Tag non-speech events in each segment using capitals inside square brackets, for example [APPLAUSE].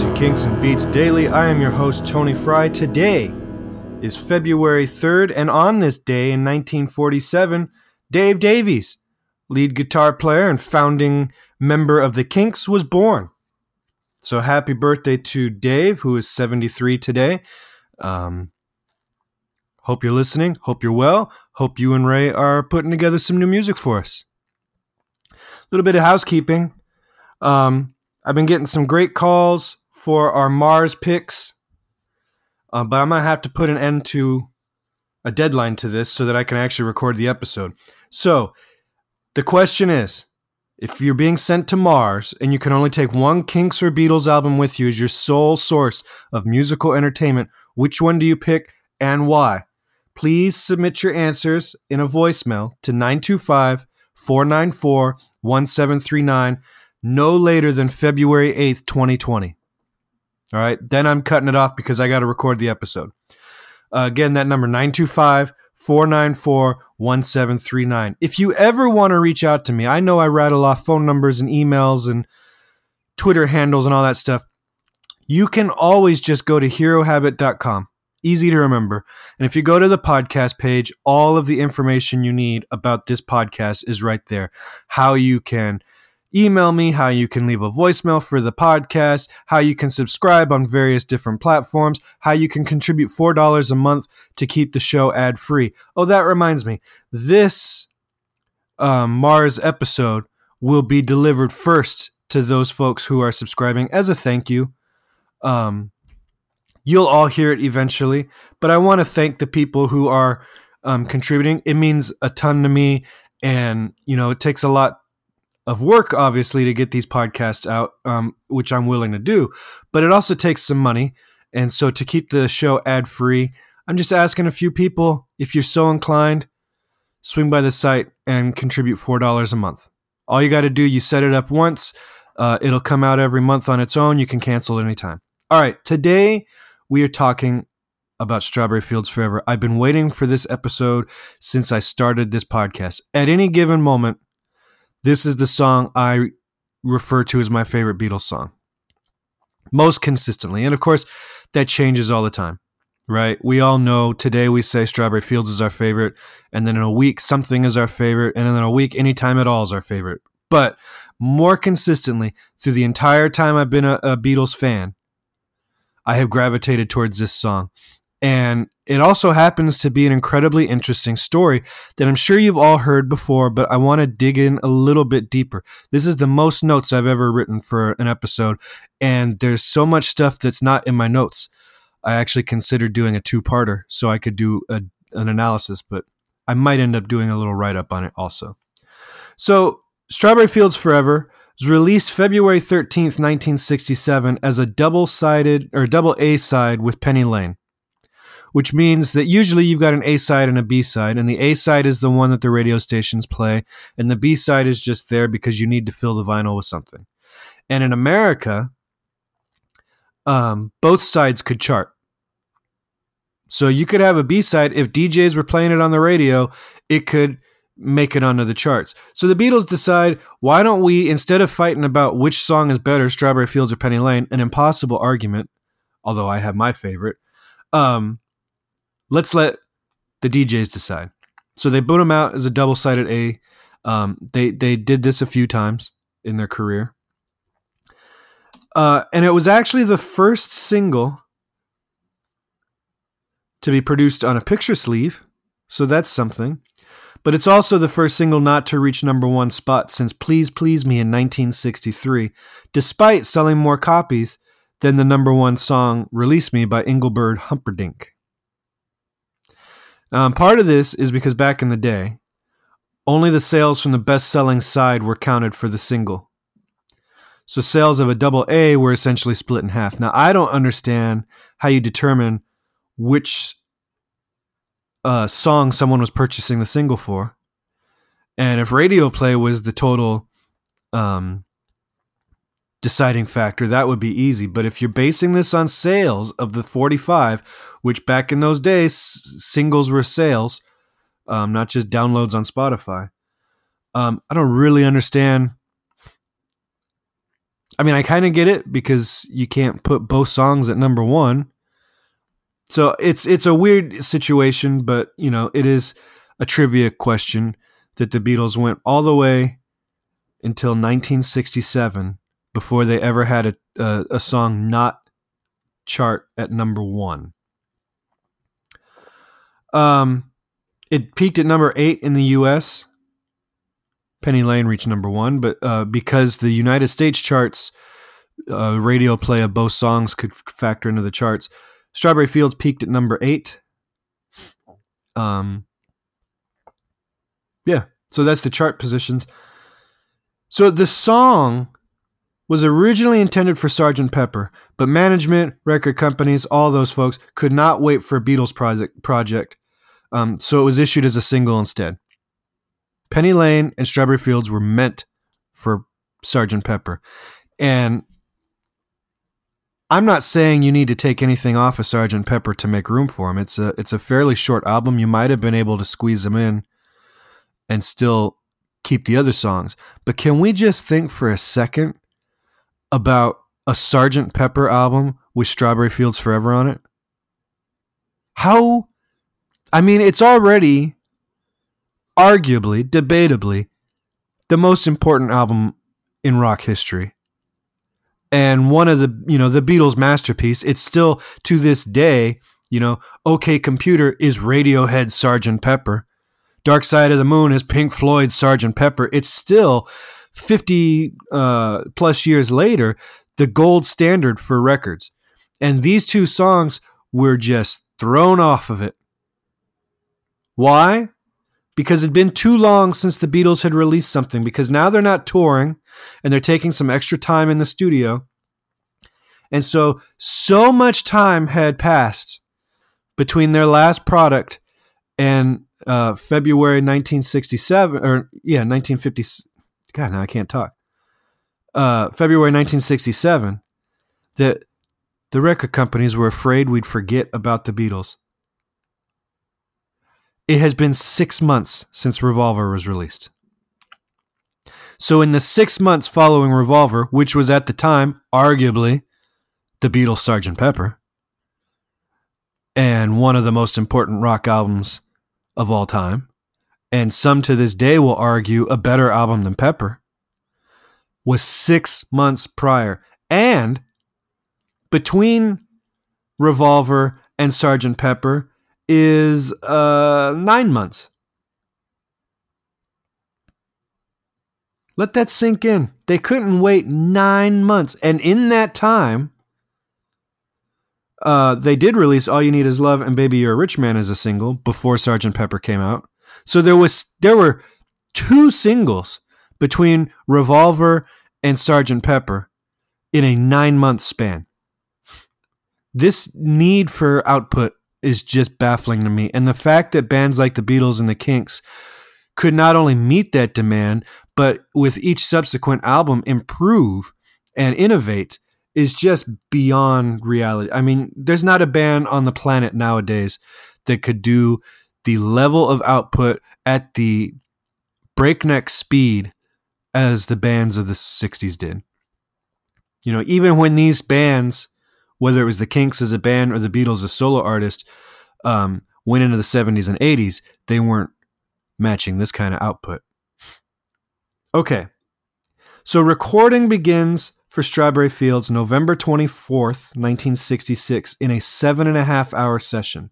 to Kinks and Beats Daily. I am your host, Tony Fry. Today is February 3rd, and on this day in 1947, Dave Davies, lead guitar player and founding member of the Kinks, was born. So happy birthday to Dave, who is 73 today. Um, hope you're listening. Hope you're well. Hope you and Ray are putting together some new music for us. A little bit of housekeeping. Um, I've been getting some great calls for our Mars picks, uh, but I'm gonna have to put an end to a deadline to this so that I can actually record the episode. So the question is if you're being sent to Mars and you can only take one Kinks or Beatles album with you as your sole source of musical entertainment, which one do you pick and why? Please submit your answers in a voicemail to 925 494 1739 no later than February 8th, 2020. All right, then I'm cutting it off because I got to record the episode. Uh, again, that number 925 494 1739. If you ever want to reach out to me, I know I rattle off phone numbers and emails and Twitter handles and all that stuff. You can always just go to herohabit.com. Easy to remember. And if you go to the podcast page, all of the information you need about this podcast is right there. How you can email me, how you can leave a voicemail for the podcast, how you can subscribe on various different platforms, how you can contribute $4 a month to keep the show ad free. Oh, that reminds me. This um, Mars episode will be delivered first to those folks who are subscribing as a thank you. Um, you'll all hear it eventually, but I want to thank the people who are um, contributing. It means a ton to me. And, you know, it takes a lot of work, obviously, to get these podcasts out, um, which I'm willing to do. But it also takes some money. And so to keep the show ad free, I'm just asking a few people if you're so inclined, swing by the site and contribute $4 a month. All you got to do, you set it up once, uh, it'll come out every month on its own. You can cancel at any time. All right, today we are talking about Strawberry Fields Forever. I've been waiting for this episode since I started this podcast. At any given moment, this is the song I refer to as my favorite Beatles song most consistently. And of course, that changes all the time, right? We all know today we say Strawberry Fields is our favorite, and then in a week, something is our favorite, and then in a week, anytime at all is our favorite. But more consistently, through the entire time I've been a, a Beatles fan, I have gravitated towards this song. And it also happens to be an incredibly interesting story that I'm sure you've all heard before, but I want to dig in a little bit deeper. This is the most notes I've ever written for an episode, and there's so much stuff that's not in my notes. I actually considered doing a two parter so I could do a, an analysis, but I might end up doing a little write up on it also. So, Strawberry Fields Forever was released February 13th, 1967, as a double sided or double A side with Penny Lane which means that usually you've got an A side and a B side, and the A side is the one that the radio stations play, and the B side is just there because you need to fill the vinyl with something. And in America, um, both sides could chart. So you could have a B side if DJs were playing it on the radio, it could make it onto the charts. So the Beatles decide, why don't we, instead of fighting about which song is better, Strawberry Fields or Penny Lane, an impossible argument, although I have my favorite, um, let's let the DJs decide. So they boot them out as a double sided A. Um, they they did this a few times in their career, uh, and it was actually the first single to be produced on a picture sleeve. So that's something. But it's also the first single not to reach number one spot since Please Please Me in 1963, despite selling more copies than the number one song Release Me by Engelbert Humperdinck. Um, part of this is because back in the day, only the sales from the best selling side were counted for the single. So sales of a double A were essentially split in half. Now, I don't understand how you determine which uh, song someone was purchasing the single for. And if radio play was the total um, deciding factor, that would be easy. But if you're basing this on sales of the 45, which back in those days, singles were sales, um, not just downloads on Spotify, um, I don't really understand. I mean, I kind of get it because you can't put both songs at number one. So it's it's a weird situation, but you know, it is a trivia question that the Beatles went all the way until 1967 before they ever had a, a, a song not chart at number one. Um, it peaked at number eight in the U.S. Penny Lane reached number one, but uh, because the United States charts, uh, radio play of both songs could factor into the charts. Strawberry Fields peaked at number eight. Um, yeah, so that's the chart positions. So the song was originally intended for Sgt. Pepper, but management, record companies, all those folks could not wait for a Beatles project. Um, so it was issued as a single instead. Penny Lane and Strawberry Fields were meant for Sgt. Pepper. And I'm not saying you need to take anything off of Sgt. Pepper to make room for him. It's a it's a fairly short album. You might have been able to squeeze them in and still keep the other songs. But can we just think for a second about a Sgt. Pepper album with Strawberry Fields Forever on it? How I mean, it's already arguably, debatably, the most important album in rock history. And one of the, you know, the Beatles' masterpiece. It's still to this day, you know, OK Computer is Radiohead Sgt. Pepper. Dark Side of the Moon is Pink Floyd's Sgt. Pepper. It's still 50 uh, plus years later, the gold standard for records. And these two songs were just thrown off of it. Why? because it'd been too long since the Beatles had released something because now they're not touring and they're taking some extra time in the studio. And so so much time had passed between their last product and uh, February 1967 or yeah, 1950 God, now I can't talk. Uh, February 1967 that the record companies were afraid we'd forget about the Beatles. It has been six months since Revolver was released. So, in the six months following Revolver, which was at the time, arguably, the Beatles' Sgt. Pepper, and one of the most important rock albums of all time, and some to this day will argue a better album than Pepper, was six months prior. And between Revolver and Sgt. Pepper, is uh, nine months. Let that sink in. They couldn't wait nine months. And in that time, uh, they did release All You Need Is Love and Baby You're a Rich Man as a single before Sgt. Pepper came out. So there was there were two singles between Revolver and Sgt. Pepper in a nine month span. This need for output is just baffling to me. And the fact that bands like the Beatles and the Kinks could not only meet that demand, but with each subsequent album improve and innovate is just beyond reality. I mean, there's not a band on the planet nowadays that could do the level of output at the breakneck speed as the bands of the 60s did. You know, even when these bands whether it was the Kinks as a band or the Beatles as solo artist, um, went into the 70s and 80s, they weren't matching this kind of output. Okay. So recording begins for Strawberry Fields November 24th, 1966, in a seven and a half hour session.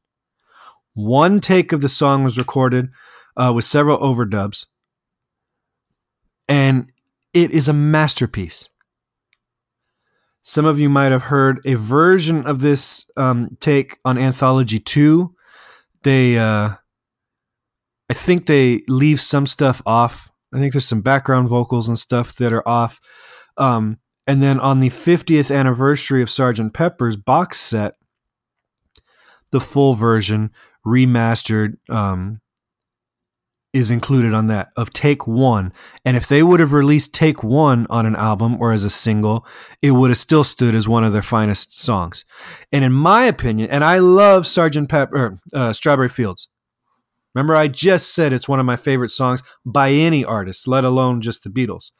One take of the song was recorded uh, with several overdubs, and it is a masterpiece. Some of you might have heard a version of this um, take on Anthology 2. They, uh, I think they leave some stuff off. I think there's some background vocals and stuff that are off. Um, and then on the 50th anniversary of Sgt. Pepper's box set, the full version remastered um, is included on that of take one. And if they would have released take one on an album or as a single, it would have still stood as one of their finest songs. And in my opinion, and I love Sergeant Pepper, uh, Strawberry Fields. Remember, I just said it's one of my favorite songs by any artist, let alone just the Beatles.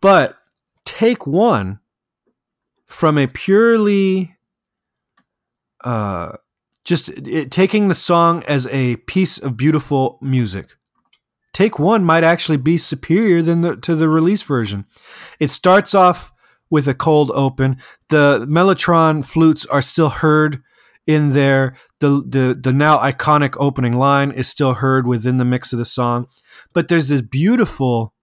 But take one from a purely uh just it, taking the song as a piece of beautiful music. Take one might actually be superior than the, to the release version. It starts off with a cold open. The mellotron flutes are still heard in there. The, the the now iconic opening line is still heard within the mix of the song. But there's this beautiful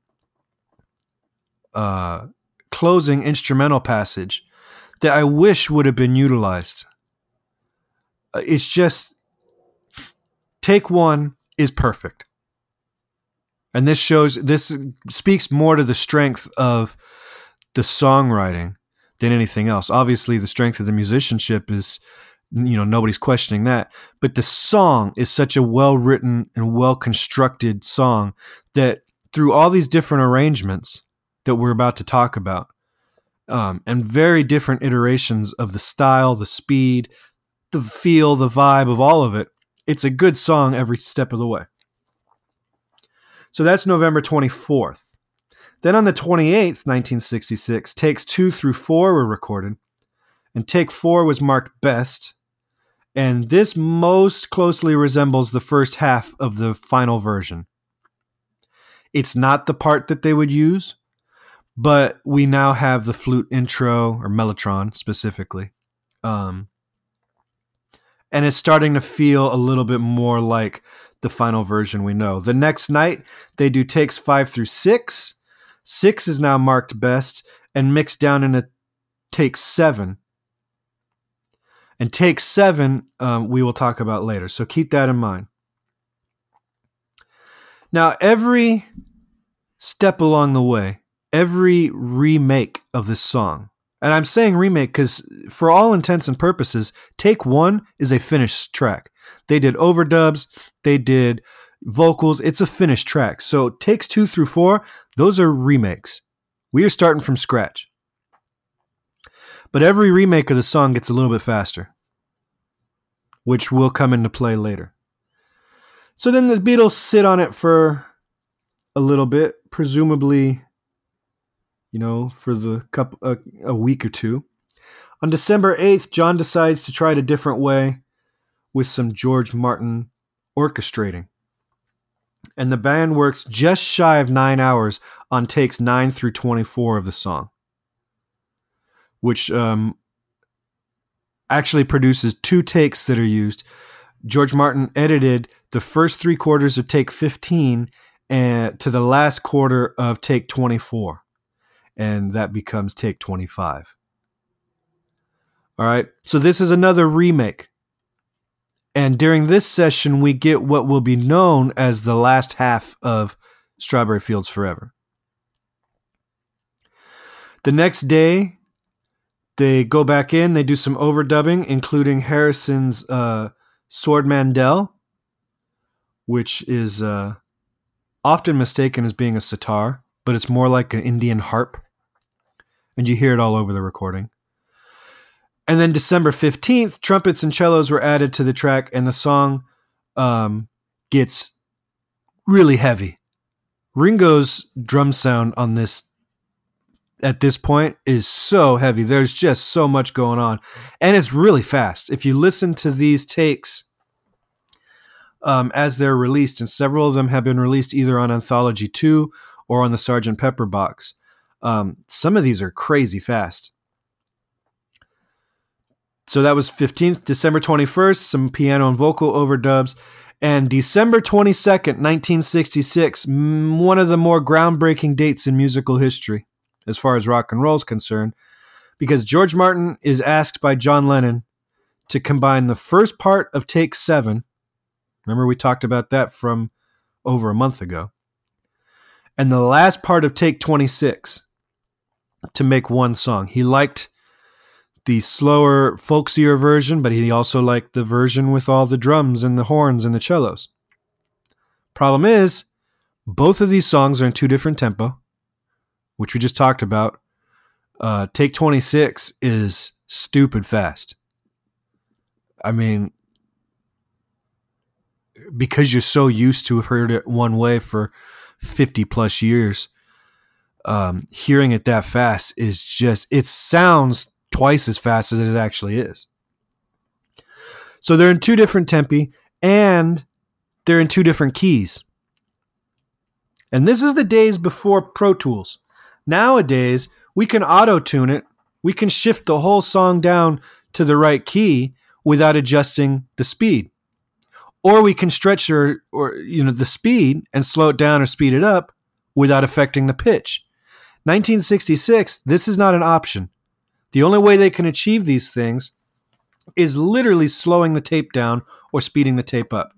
uh closing instrumental passage that I wish would have been utilized. Uh, it's just take one is perfect. And this shows this speaks more to the strength of the songwriting than anything else. Obviously, the strength of the musicianship is you know nobody's questioning that but the song is such a well written and well constructed song that through all these different arrangements that we're about to talk about um, and very different iterations of the style, the speed, the feel, the vibe of all of it. It's a good song every step of the way. So that's November 24th. Then on the 28th, 1966, takes two through four were recorded, and take four was marked best. And this most closely resembles the first half of the final version. It's not the part that they would use, but we now have the flute intro or mellotron specifically um, and it's starting to feel a little bit more like the final version we know. The next night they do takes five through six. Six is now marked best and mixed down in a take seven. And take seven um, we will talk about later so keep that in mind. Now every step along the way every remake of this song. And I'm saying remake because, for all intents and purposes, Take One is a finished track. They did overdubs, they did vocals. It's a finished track. So, takes two through four, those are remakes. We are starting from scratch. But every remake of the song gets a little bit faster, which will come into play later. So then the Beatles sit on it for a little bit, presumably you know, for the couple a, a week or two. On December 8th, John decides to try it a different way with some George Martin orchestrating. And the band works just shy of nine hours on takes 9 through 24 of the song, which um, actually produces two takes that are used. George Martin edited the first three quarters of take 15 and to the last quarter of take 24 and that becomes take 25. All right, so this is another remake. And during this session, we get what will be known as the last half of Strawberry Fields Forever. The next day, they go back in, they do some overdubbing, including Harrison's uh, swarmandal, which is uh, often mistaken as being a sitar, but it's more like an Indian harp and you hear it all over the recording. And then December 15th, trumpets and cellos were added to the track, and the song um, gets really heavy. Ringo's drum sound on this at this point is so heavy. There's just so much going on, and it's really fast. If you listen to these takes um, as they're released, and several of them have been released either on Anthology 2 or on the Sergeant Pepper box, um, some of these are crazy fast. So that was 15th, December 21st, some piano and vocal overdubs. And December 22nd, 1966, one of the more groundbreaking dates in musical history, as far as rock and roll is concerned, because George Martin is asked by John Lennon to combine the first part of Take Seven. Remember, we talked about that from over a month ago. And the last part of Take 26 to make one song. He liked the slower, folksier version, but he also liked the version with all the drums and the horns and the cellos. Problem is, both of these songs are in two different tempo, which we just talked about. Uh, Take 26 is stupid fast. I mean, because you're so used to have heard it one way for 50 plus years, um, hearing it that fast is just it sounds twice as fast as it actually is. So they're in two different tempi and they're in two different keys. And this is the days before Pro Tools. Nowadays, we can auto tune it. We can shift the whole song down to the right key without adjusting the speed. Or we can stretch or, or you know the speed and slow it down or speed it up without affecting the pitch. 1966, this is not an option. The only way they can achieve these things is literally slowing the tape down or speeding the tape up.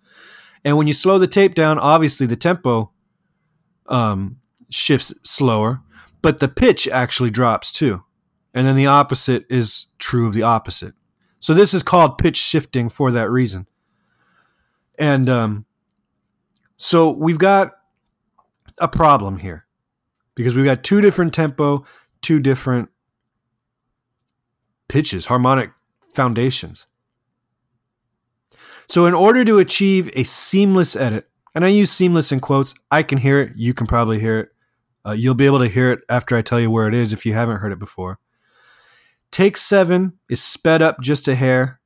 And when you slow the tape down, obviously the tempo um, shifts slower, but the pitch actually drops too. And then the opposite is true of the opposite. So this is called pitch shifting for that reason. And um, so we've got a problem here because we've got two different tempo, two different pitches, harmonic foundations. So, in order to achieve a seamless edit, and I use seamless in quotes, I can hear it, you can probably hear it. Uh, you'll be able to hear it after I tell you where it is if you haven't heard it before. Take seven is sped up just a hair.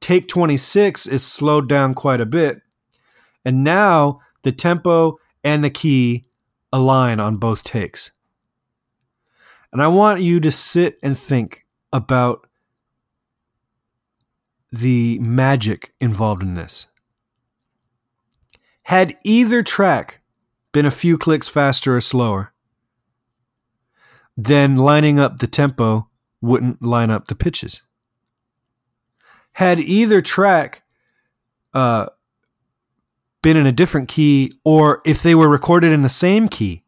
Take 26 is slowed down quite a bit. And now the tempo and the key align on both takes. And I want you to sit and think about the magic involved in this. Had either track been a few clicks faster or slower, then lining up the tempo wouldn't line up the pitches. Had either track uh, been in a different key, or if they were recorded in the same key,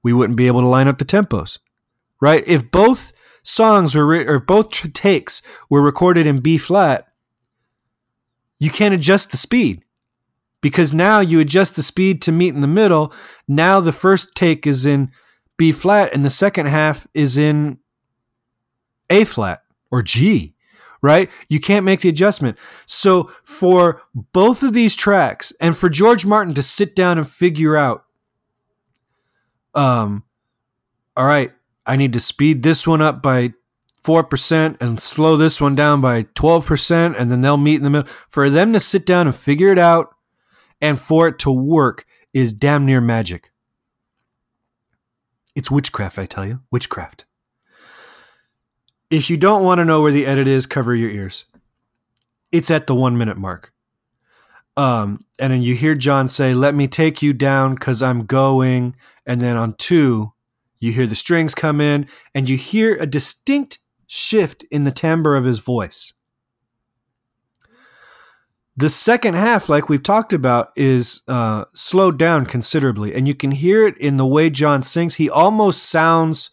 we wouldn't be able to line up the tempos, right? If both songs were re- or both takes were recorded in B flat, you can't adjust the speed because now you adjust the speed to meet in the middle. Now the first take is in B flat and the second half is in A flat or G, right? You can't make the adjustment. So for both of these tracks and for George Martin to sit down and figure out um all right, I need to speed this one up by 4% and slow this one down by 12%, and then they'll meet in the middle. For them to sit down and figure it out and for it to work is damn near magic. It's witchcraft, I tell you. Witchcraft. If you don't want to know where the edit is, cover your ears. It's at the one minute mark. Um, and then you hear John say, Let me take you down because I'm going. And then on two, you hear the strings come in, and you hear a distinct shift in the timbre of his voice. The second half, like we've talked about, is uh, slowed down considerably, and you can hear it in the way John sings. He almost sounds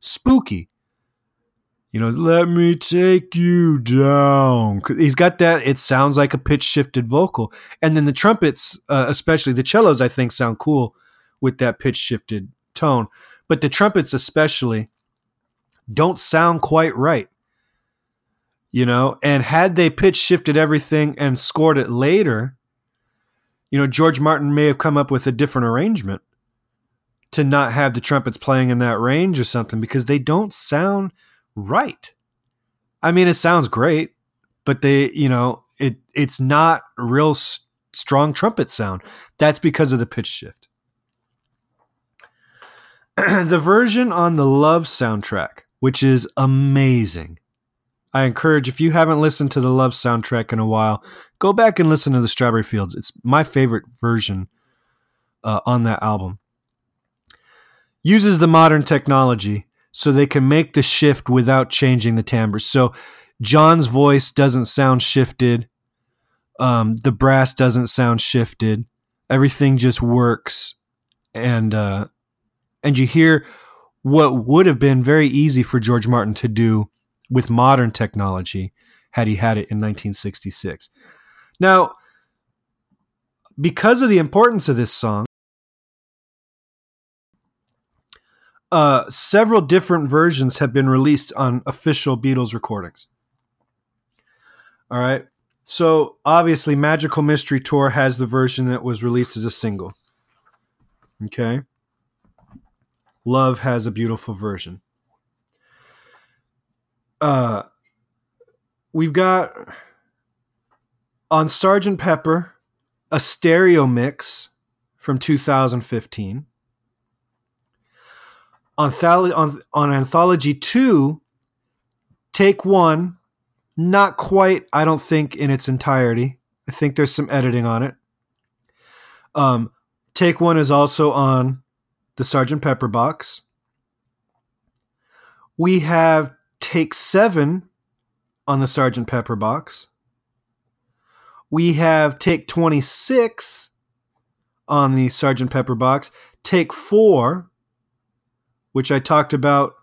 spooky. You know, let me take you down. He's got that. It sounds like a pitch shifted vocal, and then the trumpets, uh, especially the cellos, I think sound cool with that pitch shifted tone but the trumpets especially don't sound quite right. You know, and had they pitch shifted everything and scored it later, you know, George Martin may have come up with a different arrangement to not have the trumpets playing in that range or something because they don't sound right. I mean, it sounds great, but they, you know, it it's not real s- strong trumpet sound. That's because of the pitch shift. [CLEARS THROAT] the version on the Love soundtrack, which is amazing. I encourage if you haven't listened to the Love soundtrack in a while, go back and listen to the Strawberry Fields. It's my favorite version uh, on that album. Uses the modern technology so they can make the shift without changing the timbre. So John's voice doesn't sound shifted. Um, the brass doesn't sound shifted. Everything just works, and uh, and you hear what would have been very easy for George Martin to do with modern technology had he had it in 1966. Now, because of the importance of this song, uh, several different versions have been released on official Beatles recordings. All right. So obviously, Magical Mystery Tour has the version that was released as a single. Okay. Love has a beautiful version. Uh, we've got on Sergeant Pepper a stereo mix from 2015. On, on, Anthology 2, Take One, not quite, I don't think, in its entirety. I think there's some editing on it. Um, Take One is also on the Sergeant Pepper box. We have Take Seven on the Sergeant Pepper box. We have Take 26 on the Sergeant Pepper box. Take Four, which I talked about,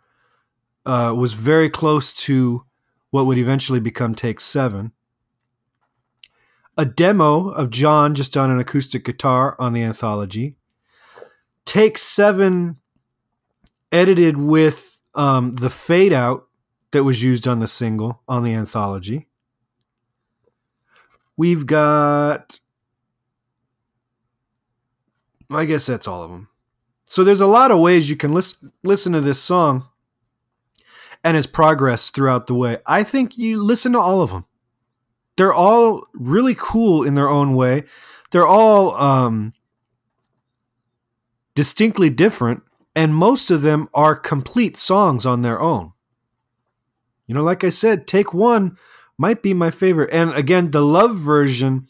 uh, was very close to what would eventually become Take Seven. A demo of John just on an acoustic guitar on the anthology. Take Seven edited with um, the fade out that was used on the single on the anthology. We've got. I guess that's all of them. So there's a lot of ways you can listen listen to this song and its progress throughout the way. I think you listen to all of them. They're all really cool in their own way. They're all um, distinctly different, and most of them are complete songs on their own. You know, like I said, Take One might be my favorite. And again, the love version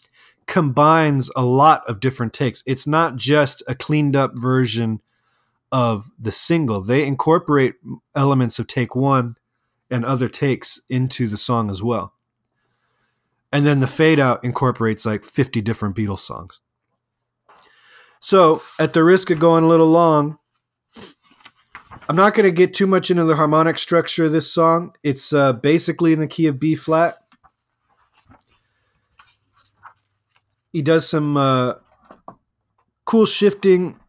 combines a lot of different takes. It's not just a cleaned up version of the single, they incorporate elements of Take One and other takes into the song as well. And then the fade out incorporates like 50 different Beatles songs. So, at the risk of going a little long, I'm not going to get too much into the harmonic structure of this song. It's uh, basically in the key of B flat. He does some uh, cool shifting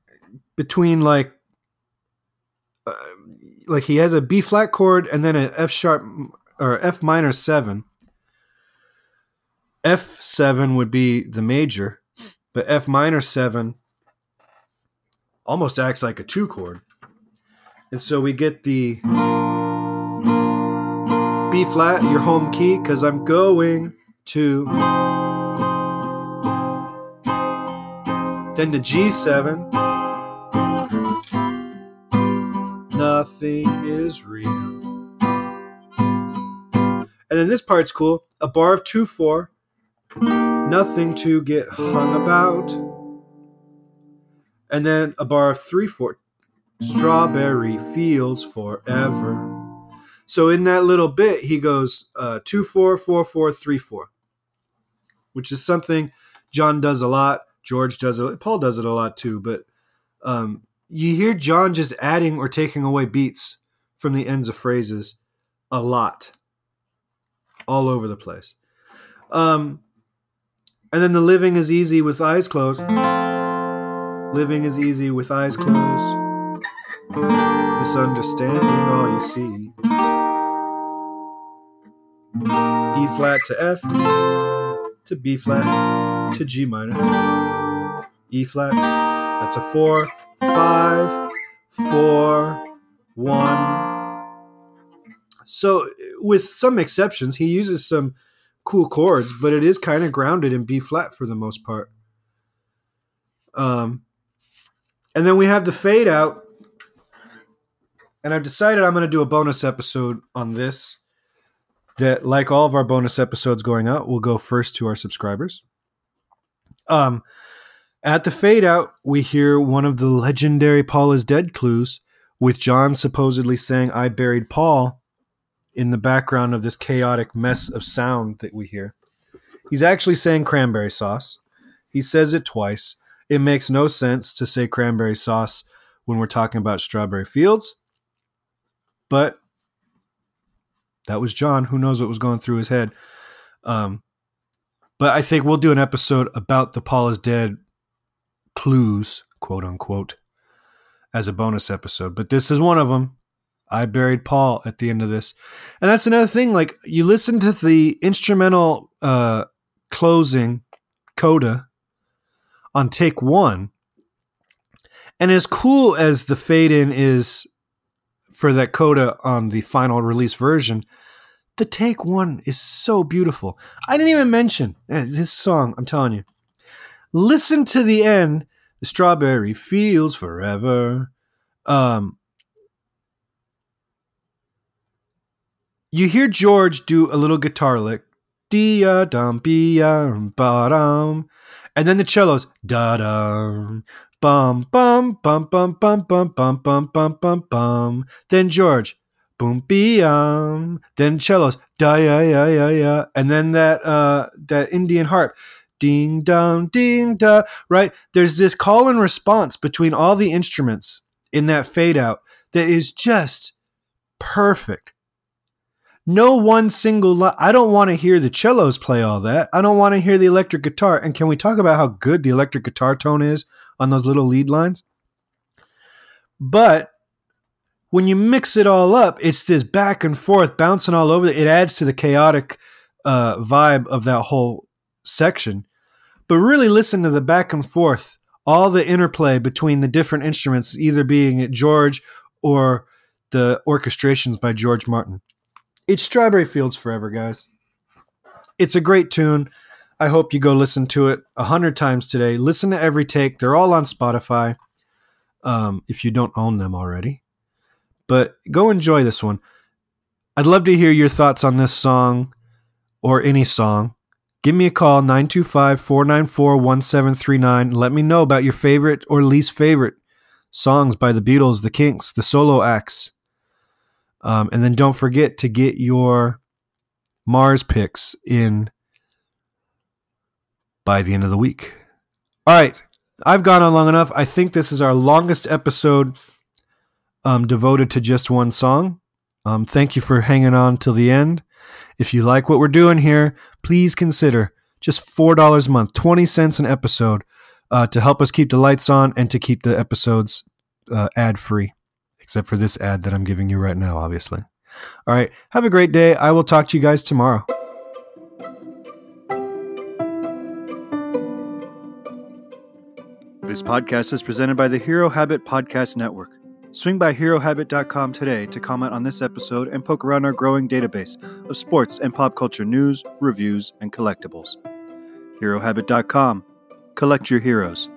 between like like he has a B flat chord and then an F sharp or F minor 7. F7 would be the major, but F minor 7 almost acts like a 2 chord. And so we get the B flat, your home key, because I'm going to. Then the G7. Is real. And then this part's cool. A bar of 2 4. Nothing to get hung about. And then a bar of 3 4 strawberry fields forever. So in that little bit, he goes uh, two four four four three four, which is something John does a lot. George does it. Paul does it a lot too. But um, you hear John just adding or taking away beats from the ends of phrases a lot, all over the place. Um, and then the living is easy with eyes closed. Living is easy with eyes closed. Misunderstanding all you see. E flat to F to B flat to G minor. E flat. That's a four, five, four, one. So, with some exceptions, he uses some cool chords, but it is kind of grounded in B flat for the most part. Um, and then we have the fade out and I've decided I'm going to do a bonus episode on this. That, like all of our bonus episodes going out, will go first to our subscribers. Um, at the fade out, we hear one of the legendary Paul is dead clues, with John supposedly saying, I buried Paul in the background of this chaotic mess of sound that we hear. He's actually saying cranberry sauce. He says it twice. It makes no sense to say cranberry sauce when we're talking about strawberry fields. But that was John. Who knows what was going through his head? Um, but I think we'll do an episode about the Paul is dead clues, quote unquote, as a bonus episode. But this is one of them. I buried Paul at the end of this. And that's another thing. Like, you listen to the instrumental uh, closing coda on take one, And as cool as the fade in is for that coda on the final release version, the take one is so beautiful. I didn't even mention eh, this song, I'm telling you. Listen to the end. The strawberry fields forever. Um, you hear George do a little guitar lick, dia dum ba dum, and then the cellos da dum bum bum bum bum bum bum bum bum bum bum bum. Then George boom um. Then cellos da ya ya ya ya, and then that uh that Indian harp ding dong ding da. Right there's this call and response between all the instruments in that fade out that is just perfect no one single li- I don't want to hear the cellos play all that. I don't want to hear the electric guitar. And can we talk about how good the electric guitar tone is on those little lead lines? But when you mix it all up, it's this back and forth bouncing all over. It adds to the chaotic uh, vibe of that whole section. But really listen to the back and forth, all the interplay between the different instruments, either being George or the orchestrations by George Martin. It's Strawberry Fields Forever, guys. It's a great tune. I hope you go listen to it a hundred times today. Listen to every take. They're all on Spotify. Um, if you don't own them already, but go enjoy this one. I'd love to hear your thoughts on this song or any song. Give me a call 925 494 1739. Let me know about your favorite or least favorite songs by the Beatles, the Kinks, the solo acts. Um, and then don't forget to get your Mars picks in by the end of the week. All right. I've gone on long enough. I think this is our longest episode um, devoted to just one song. Um, thank you for hanging on till the end. If you like what we're doing here, please consider just $4 a month, 20 cents an episode uh, to help us keep the lights on and to keep the episodes uh, ad free except for this ad that I'm giving you right now, obviously. All right. Have a great day. I will talk to you guys tomorrow. This podcast is presented by the Hero Habit Podcast Network. Swing by HeroHabit.com today to comment on this episode and poke around our growing database of sports and pop culture news, reviews, and collectibles. HeroHabit.com. Collect your heroes.